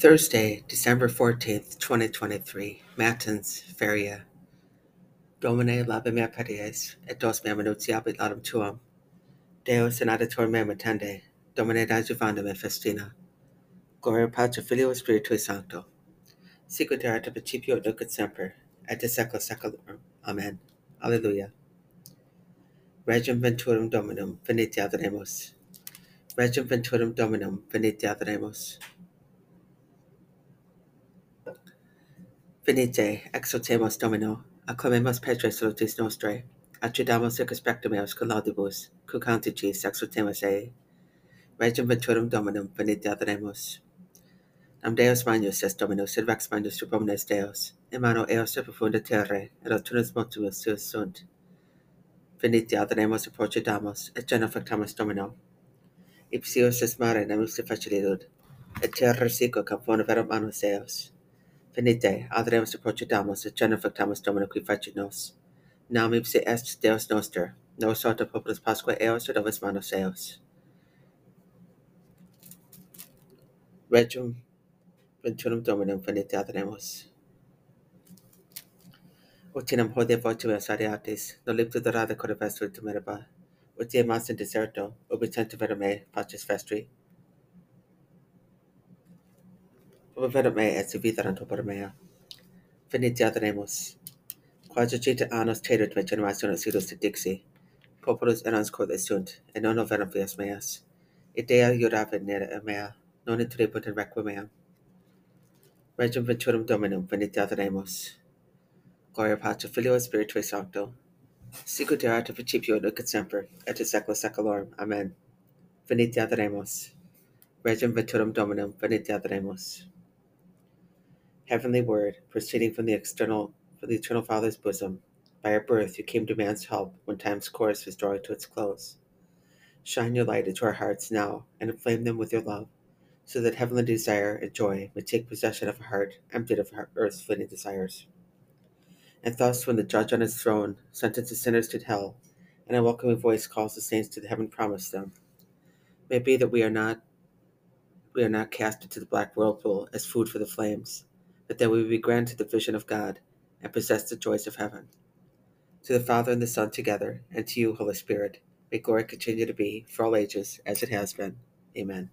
Thursday, December 14th, 2023, Matins, Feria. Domine labe mea et dos mea minutiabit laudum tuam. Deus in aditor mea matende, Domine adjuvanda me festina. Gloria Patri Filio Spiritui Sancto. Sicut erat ab principio et semper, et de secula seculorum. Amen. Alleluia. Regem venturum Dominum, venite adoremus. Regem venturum Dominum, venite adoremus. Venite, exultemos Domino, acclamemos Petre salutis nostrae, attridamus circumspectum eos laudibus, cucantigis exultemus ei. Regem venturum Dominum, venite adoremus. Nam Deus magnus est Dominus, sed rex magnus superomnes Deus, in mano eos de profunda terre, et altunus motumus suus sunt. Venite adoremus et procedimus, et genuflectamus Domino. Ipsius est mare nemus de facilidud, et terra sico campona verum manus eos. Venite, adoremus et procedimus, et genuflectamus Domino qui facit nos. Nam ipse est Deus noster, nos auto populus Pasqua eos et ovis manus eos. Regum venturum Dominum venite adoremus. Utinam hodie votum eos ariatis, no liptu dorada corde vestur temeraba. Utie mas in deserto, ubi tenta vera me, pacis vestri. Ubi vera me et vidaranto per mea. Venite adoremus. Quadragita annos terit me generationis idus de dixi. Populus erans corde sunt, et non verum fias meas. Idea iuravet nere mea, non in tribut in requiem meam. Regem venturum Dominum, venite adoremus. Gloria Patri Filio et Spiritui Sancto. Sicut erat ab principio et nunc et semper, et in saecula saeculorum. Amen. Venite adoremus. Regem venturum Dominum, venite adoremus. Heavenly Word, proceeding from the external, from the Eternal Father's bosom, by your birth you came to man's help when time's course was drawing to its close. Shine your light into our hearts now, and inflame them with your love, so that heavenly desire and joy may take possession of a heart emptied of earth's fleeting desires. And thus, when the judge on his throne sentences sinners to hell, and a welcoming voice calls the saints to the heaven promised them, may it be that we are not we are not cast into the black whirlpool as food for the flames, but that we will be granted the vision of God and possess the joys of heaven. To the Father and the Son together, and to you, Holy Spirit, may glory continue to be for all ages as it has been. Amen.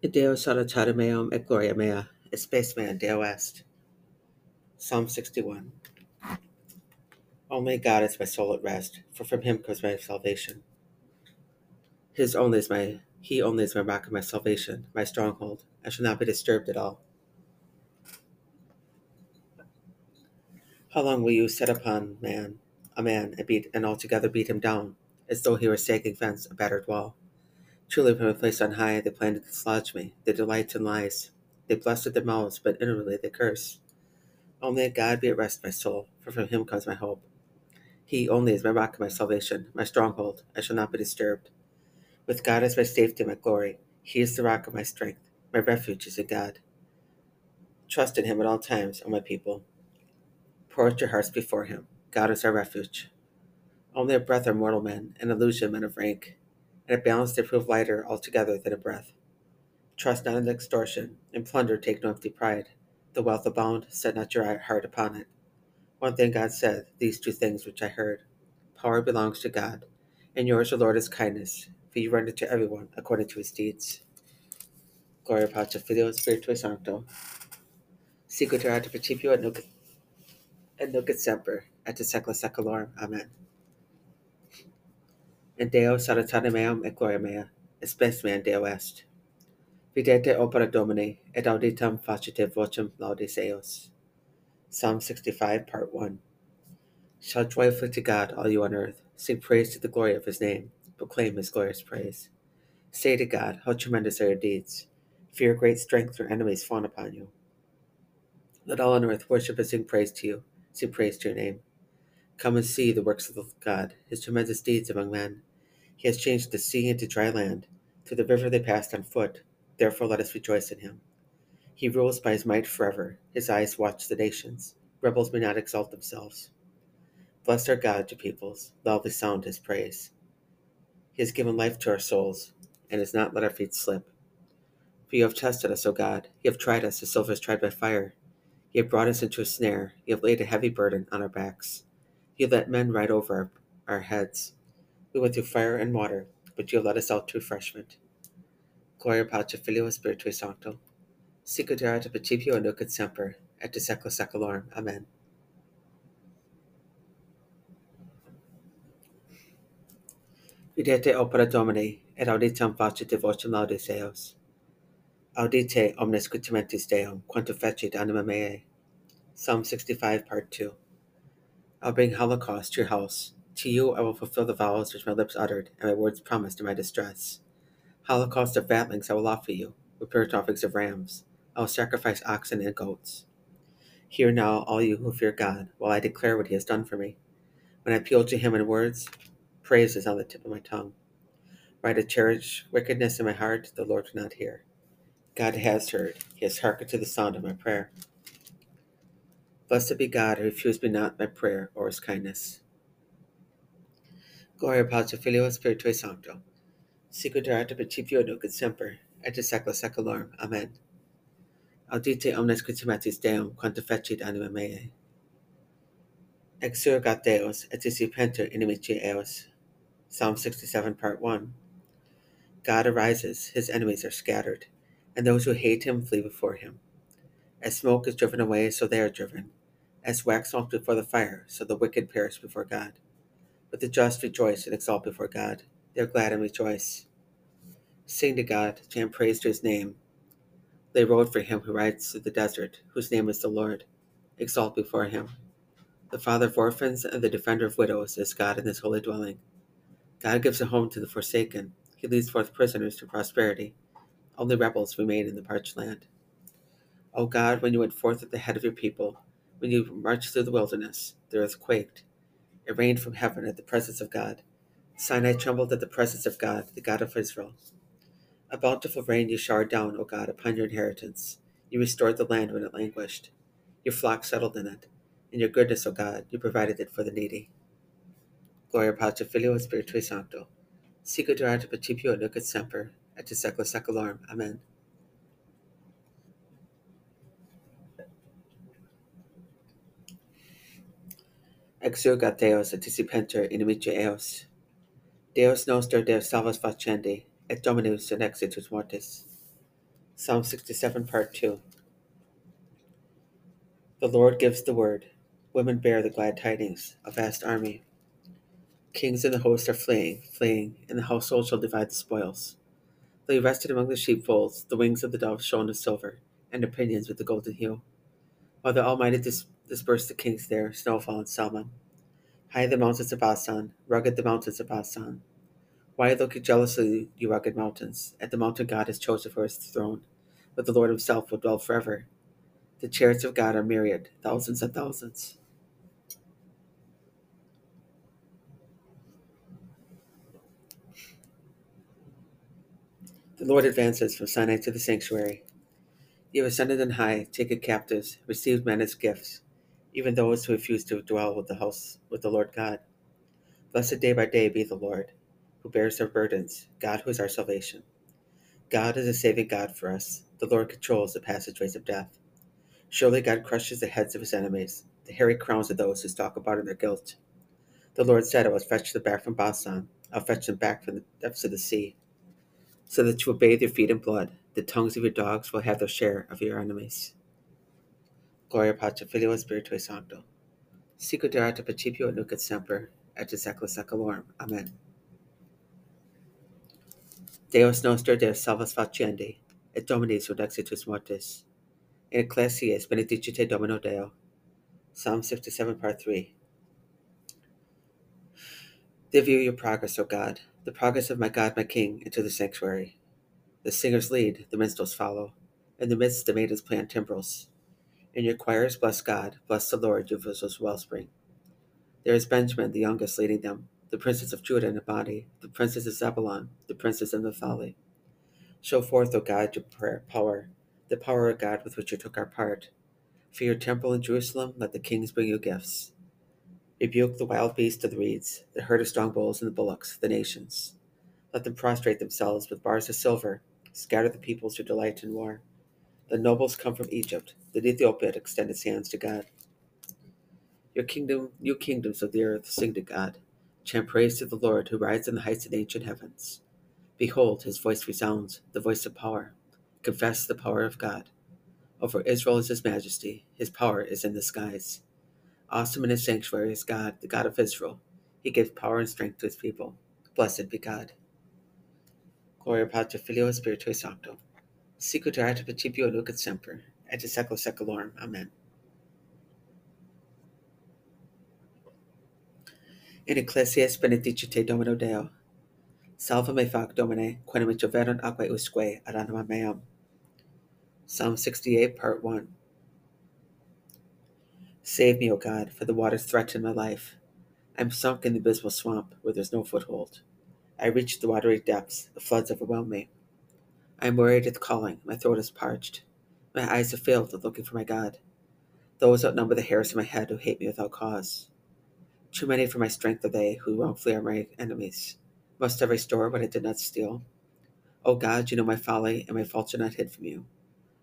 Deo salutare meum et gloria mea, et mea Deo est. Psalm 61. Only God is my soul at rest, for from him comes my salvation. His only is my he only is my rock of my salvation, my stronghold. I shall not be disturbed at all. How long will you set upon man, a man, and beat and altogether beat him down, as though he were a sagging fence, a battered wall? Truly, from a place on high, they plan to dislodge me. They delight in lies. They bless with their mouths, but inwardly they curse. Only at God be at rest, my soul, for from him comes my hope. He only is my rock of my salvation, my stronghold. I shall not be disturbed. With God as my safety and my glory, He is the rock of my strength. My refuge is in God. Trust in Him at all times, O my people. Pour out your hearts before Him. God is our refuge. Only a breath are mortal men, an illusion men of rank, and a balance they prove lighter altogether than a breath. Trust not in extortion, and plunder take no empty pride. The wealth abound, set not your heart upon it. One thing God said, these two things which I heard. Power belongs to God, and yours, O Lord, is kindness, for you render to everyone according to his deeds. Gloria Patri Filio Spiritui Sancto. Sicut ad principio et nunc et semper, et in saecula saeculorum. Amen. And Deo salutare meum et gloria mea, et spes mea Deo est. Videte opera Domini, et auditam facite vocem laudis eos. Psalm 65, Part 1. Shout joyfully to God, all you on earth. Sing praise to the glory of his name. Proclaim his glorious praise. Say to God, how tremendous are your deeds. For your great strength, your enemies fawn upon you. Let all on earth worship and sing praise to you. Sing praise to your name. Come and see the works of God, his tremendous deeds among men. He has changed the sea into dry land. Through the river they passed on foot. Therefore let us rejoice in him. He rules by his might forever. His eyes watch the nations. Rebels may not exalt themselves. Blessed are God, to peoples. Loudly sound his praise. He has given life to our souls and has not let our feet slip. For you have tested us, O God. You have tried us as silver is tried by fire. You have brought us into a snare. You have laid a heavy burden on our backs. You have let men ride over our, our heads. We went through fire and water, but you have led us out to refreshment. Gloria Patri Filio Spiritui Sancto. Sicut erat principio et et semper, et de secula seculorum. Amen. Videte opera Domini, et auditam facite vocem laudis eos. Audite omnes scriptumentis Deum, quanto fecit anima meae. Psalm 65, Part 2. I'll bring holocaust to your house. To you I will fulfill the vows which my lips uttered, and my words promised in my distress. Holocaust of fatlings I will offer you, with burnt offerings of rams. I will sacrifice oxen and goats. Hear now, all you who fear God, while I declare what he has done for me. When I appeal to him in words, praise is on the tip of my tongue. Write to cherish wickedness in my heart, the Lord will not hear. God has heard, he has hearkened to the sound of my prayer. Blessed be God who refused me not my prayer or his kindness. Gloria Patri Filio Spiritui Sancto. Sicut erat principio nunc semper, et de secula seculorum. Amen. Audite omnes consumatis Deum, quanto fecit anima meae. Exurgat Deus, et dissipenter inimici eos. Psalm 67, Part 1. God arises, his enemies are scattered, and those who hate him flee before him. As smoke is driven away, so they are driven. As wax melts before the fire, so the wicked perish before God. But the just rejoice and exult before God. They are glad and rejoice. Sing to God, chant praise to his name. Lay road for him who rides through the desert, whose name is the Lord. Exalt before him. The father of orphans and the defender of widows is God in his holy dwelling. God gives a home to the forsaken. He leads forth prisoners to prosperity. Only rebels remain in the parched land. O God, when you went forth at the head of your people, when you marched through the wilderness, the earth quaked. It rained from heaven at the presence of God. Sinai trembled at the presence of God, the God of Israel. A bountiful rain you showered down, O God, upon your inheritance. You restored the land when it languished. Your flock settled in it. In your goodness, O God, you provided it for the needy. Gloria Patri Filio et Spiritui Sancto. Sicut erat principio nunc et semper, et de secula seculorum. Amen. Exurgat Deus et dissipenter inimici eos. Deus noster Deus salvas facendi, et Dominus in exitus mortis. Psalm 67, Part 2. The Lord gives the word. Women bear the glad tidings, a vast army. Kings and the host are fleeing, fleeing, and the household shall divide the spoils. They rested among the sheepfolds, the wings of the dove shone with silver, and their pinions with the golden hue. While the Almighty dis- dispersed the kings there, snowfall and Salmon. High the mountains of Basan, rugged the mountains of Basan. Why look you jealously, you rugged mountains, at the mountain God has chosen for his throne, but the Lord himself will dwell forever. The chariots of God are myriad, thousands and thousands. The Lord advances from Sinai to the sanctuary. You have ascended on high, taken captives, received men as gifts, even those who refuse to dwell with the house with the Lord God. Blessed day by day be the Lord, who bears our burdens, God who is our salvation. God is a saving God for us. The Lord controls the passageways of death. Surely God crushes the heads of his enemies, the hairy crowns of those who stalk about in their guilt. The Lord said, I will fetch them back from Basan. I'll fetch them back from the depths of the sea, so that you will bathe your feet in blood. The tongues of your dogs will have their share of your enemies. Gloria Patri Filio Spiritui Sancto. Sicut erat principio et nunc semper, et de secula seculorum. Amen. Deus noster Deus salvas faciandi, et Dominis ut exitus mortis. In ecclesias benedicite Domino Deo. Psalm 67, Part 3. They view your progress, O God, the progress of my God, my King, into the sanctuary. The singers lead, the minstrels follow. In the midst, the maidens play on timbrels. In your choirs, bless God, bless the Lord, your Israel's wellspring. There is Benjamin, the youngest, leading them, the princes of Judah in a body, the princes of Zebulun, the princes of Naphtali. Show forth, O God, your prayer, power. the power of God with which you took our part. For your temple in Jerusalem, let the kings bring you gifts. Rebuke the wild beasts of the reeds, the herd of strong bulls and the bullocks, the nations. Let them prostrate themselves with bars of silver, scatter the peoples who delight in war. The nobles come from Egypt, the Ethiopian extend its hands to God. Your kingdom, you kingdoms of the earth, sing to God. Chant praise to the Lord who rides in the heights of the ancient heavens. Behold, his voice resounds, the voice of power. Confess the power of God. Over Israel is his majesty, his power is in the skies. Awesome in his sanctuary is God, the God of Israel. He gives power and strength to his people. Blessed be God. Gloria Patri Filio Spiritui Sancto. Sicut erat principio nunc semper, et in secula seculorum. Amen. In Ecclesias benedicite Domino Deo. Salva me fac Domine, quem joverum aquae usque ad anima meam. Psalm 68, Part 1. Save me, O God, for the waters threaten my life. I am sunk in the abysmal swamp where there's no foothold. I reach the watery depths, the floods overwhelm me. I am wearied with calling, my throat is parched. My eyes have failed of looking for my God. Those outnumber the hairs of my head who hate me without cause. Too many for my strength are they who wrongfully are my enemies. Must I restore what I did not steal? O God, you know my folly, and my faults are not hid from you.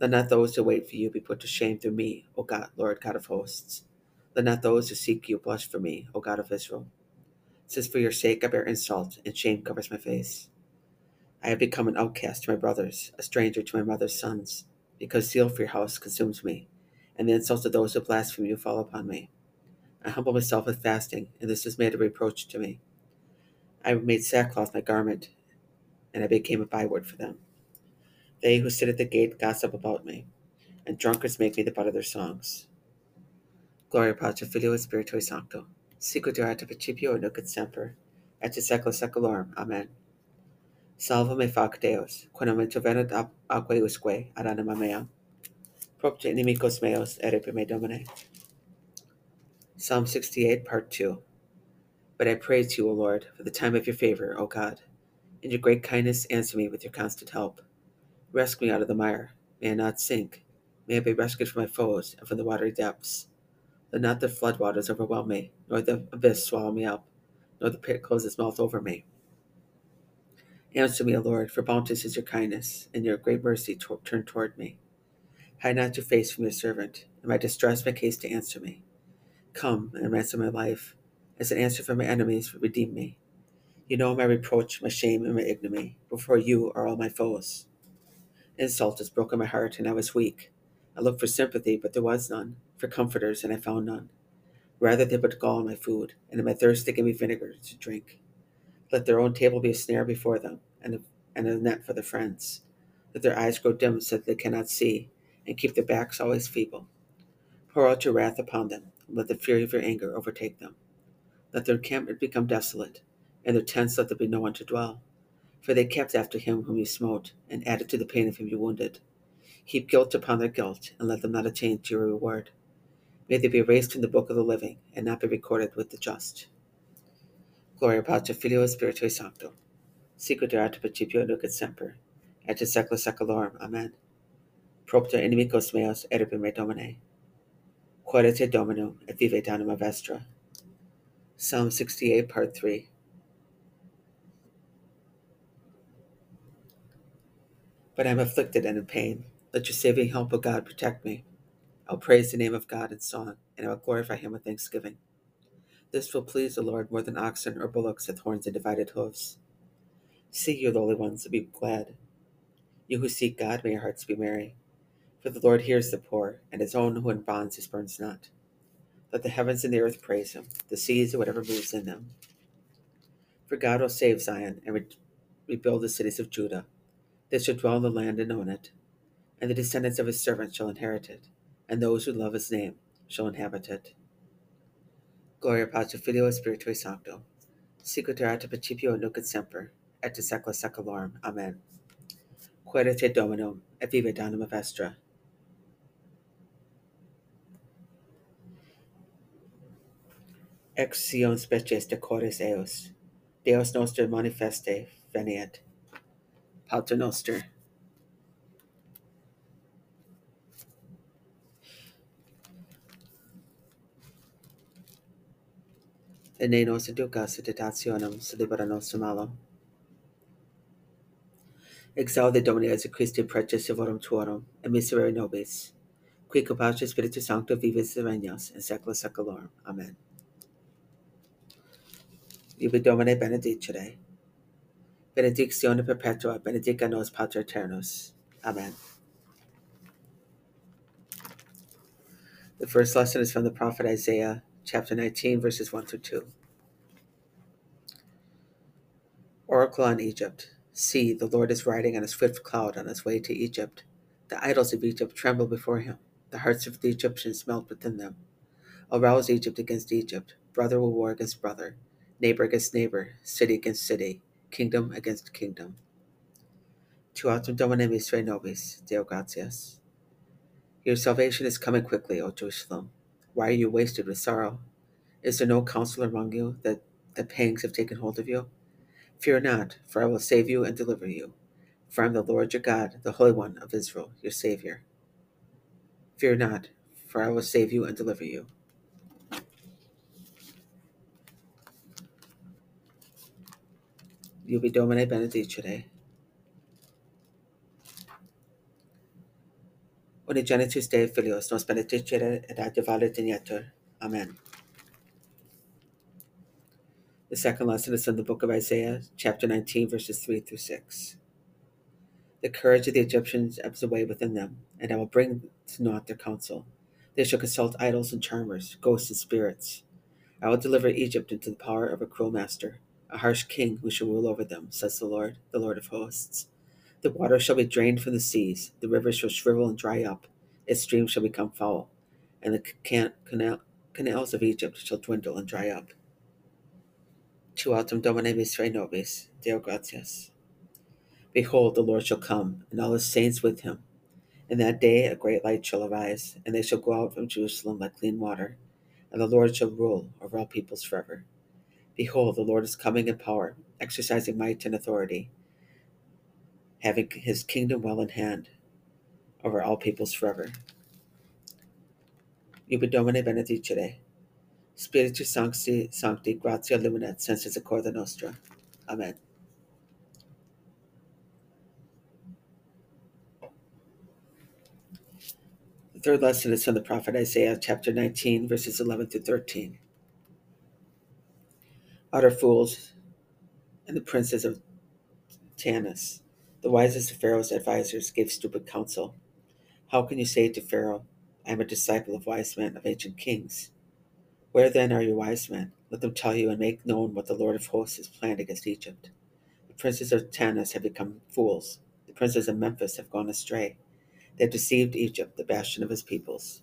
Let not those who wait for you be put to shame through me, O God, Lord God of hosts. Let not those who seek you blush for me, O God of Israel. Since for your sake I bear insult, and shame covers my face. I have become an outcast to my brothers, a stranger to my mother's sons, because zeal for your house consumes me, and the insults of those who blaspheme you fall upon me. I humble myself with fasting, and this is made a reproach to me. I made sackcloth my garment, and I became a byword for them. They who sit at the gate gossip about me, and drunkards make me the butt of their songs. Gloria Patri Filio Spiritui Sancto, sicut erat principio nunc et semper, et seculorum. Amen. Salva me fac Deus, quando quem intervenit aquae usque ad anima mea. Propter inimicos meos erip me Domine. Psalm 68, Part 2. But I praise you, O Lord, for the time of your favor, O God. In your great kindness, answer me with your constant help. Rescue me out of the mire. May I not sink. May I be rescued from my foes and from the watery depths. Let not the flood waters overwhelm me, nor the abyss swallow me up, nor the pit close its mouth over me. Answer me, O Lord, for bounteous is your kindness, and your great mercy to- turn toward me. Hide not your face from your servant, in my distress make haste to answer me. Come and ransom my life. As an answer for my enemies, redeem me. You know my reproach, my shame, and my ignominy. Before you are all my foes. Insult has broken my heart, and I was weak. I looked for sympathy, but there was none, for comforters, and I found none. Rather they put gall in my food, and in my thirst they gave me vinegar to drink. Let their own table be a snare before them, and a, and a net for their friends. Let their eyes grow dim so that they cannot see, and keep their backs always feeble. Pour out your wrath upon them, and let the fury of your anger overtake them. Let their encampment become desolate, and their tents let there be no one to dwell. For they kept after him whom you smote, and added to the pain of him you wounded. Heap guilt upon their guilt, and let them not attain to your reward. May they be erased from the book of the living, and not be recorded with the just. Gloria Patri Filio Spiritui Sancto. Sicut erat principio nunc et semper, et in secula seculorum. Amen. Propter inimicos meos erip me Domine. Quodite Dominum et vive anima vestra. Psalm 68, Part 3. But I am afflicted and in pain. Let your saving help, O God, protect me. I'll praise the name of God in song, and I will glorify him with thanksgiving. This will please the Lord more than oxen or bullocks with horns and divided hoofs. See you lowly ones, and be glad. You who seek God, may your hearts be merry. For the Lord hears the poor, and his own who in bonds he spurns not. Let the heavens and the earth praise him, the seas and whatever moves in them. For God will save Zion and re- rebuild the cities of Judah. They shall dwell in the land and own it, and the descendants of his servants shall inherit it, and those who love his name shall inhabit it. Gloria Patri Filio Spiritui Sancto. Sicut erat principio nunc et semper, et in secula seculorum. Amen. Quaerite Dominum, et vive anima vestra. Ex Sion species de cores eos, Deus noster manifeste veniet. Pater noster. E ne nos educas et dationem libera nostrum malo. Exaudi Domini as Christi preces evorum tuorum, et miserere nobis, qui capace Spiritus Sancto vivis et regnas in saecula saeculorum. Amen. Ibi Domine benedicere, benedictione perpetua, benedica nos Pater Eternus. Amen. The first lesson is from the prophet Isaiah, chapter 19, verses 1 through 2. Oracle on Egypt. See, the Lord is riding on a swift cloud on his way to Egypt. The idols of Egypt tremble before him. The hearts of the Egyptians melt within them. Arouse Egypt against Egypt. Brother will war against brother. Neighbor against neighbor. City against city. Kingdom against kingdom. Tu autem domine misere nobis, Deo gratias. Your salvation is coming quickly, O Jerusalem. Why are you wasted with sorrow? Is there no counselor among you that the pangs have taken hold of you? Fear not, for I will save you and deliver you. For I am the Lord your God, the Holy One of Israel, your Savior. Fear not, for I will save you and deliver you. Ubi Domine benedicere. Unigenitus Dei Filios, nos benedicere et adjuvare dignetur. Amen. The second lesson is from the book of Isaiah, chapter 19, verses 3 through 6. The courage of the Egyptians ebbs away within them, and I will bring to naught their counsel. They shall consult idols and charmers, ghosts and spirits. I will deliver Egypt into the power of a cruel master, a harsh king who shall rule over them, says the Lord, the Lord of hosts. The water shall be drained from the seas, the rivers shall shrivel and dry up, its streams shall become foul, and the can- canal- canals of Egypt shall dwindle and dry up. Tu autem Domine misere nobis, Deo gratias. Behold, the Lord shall come, and all his saints with him. In that day a great light shall arise, and they shall go out from Jerusalem like clean water, and the Lord shall rule over all peoples forever. Behold, the Lord is coming in power, exercising might and authority, having his kingdom well in hand, over all peoples forever. Ubi Domine benedicere. Spiritus Sancti, Sancti gratia luminet sensus accorda nostra. Amen. The third lesson is from the prophet Isaiah, chapter 19, verses 11 through 13. Utter fools and the princes of Tanis, the wisest of Pharaoh's advisers, gave stupid counsel. How can you say to Pharaoh, I am a disciple of wise men of ancient kings? Where then are your wise men? Let them tell you and make known what the Lord of hosts has planned against Egypt. The princes of Tanis have become fools. The princes of Memphis have gone astray. They have deceived Egypt, the bastion of his peoples.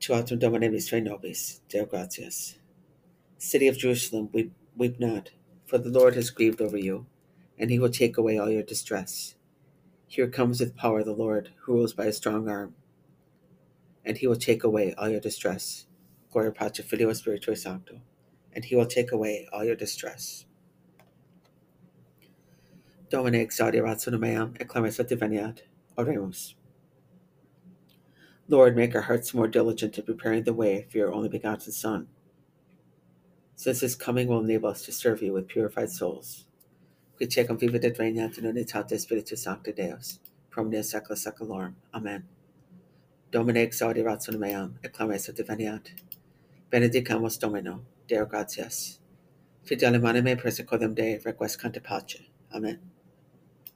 Tu autem Domine nobis, Deo gratias. City of Jerusalem, weep, weep not, for the Lord has grieved over you, and he will take away all your distress. Here comes with power the Lord, who rules by a strong arm, and he will take away all your distress. Gloria Patri Filio Spiritui Sancto, and he will take away all your distress. Domine exaudi ratio meam, et clames et diveniat. Oremus. Lord, make our hearts more diligent in preparing the way for your only begotten Son, since his coming will enable us to serve you with purified souls. Vivit et regnat in unitate Spiritus Sancti Deus, pro omnia saecula saeculorum. Amen. Domine exaudi ratio meam, et clames et diveniat. Benedicamus Domino, Deo gratias. Fidelem anime persecodem Dei requescante pace. Amen.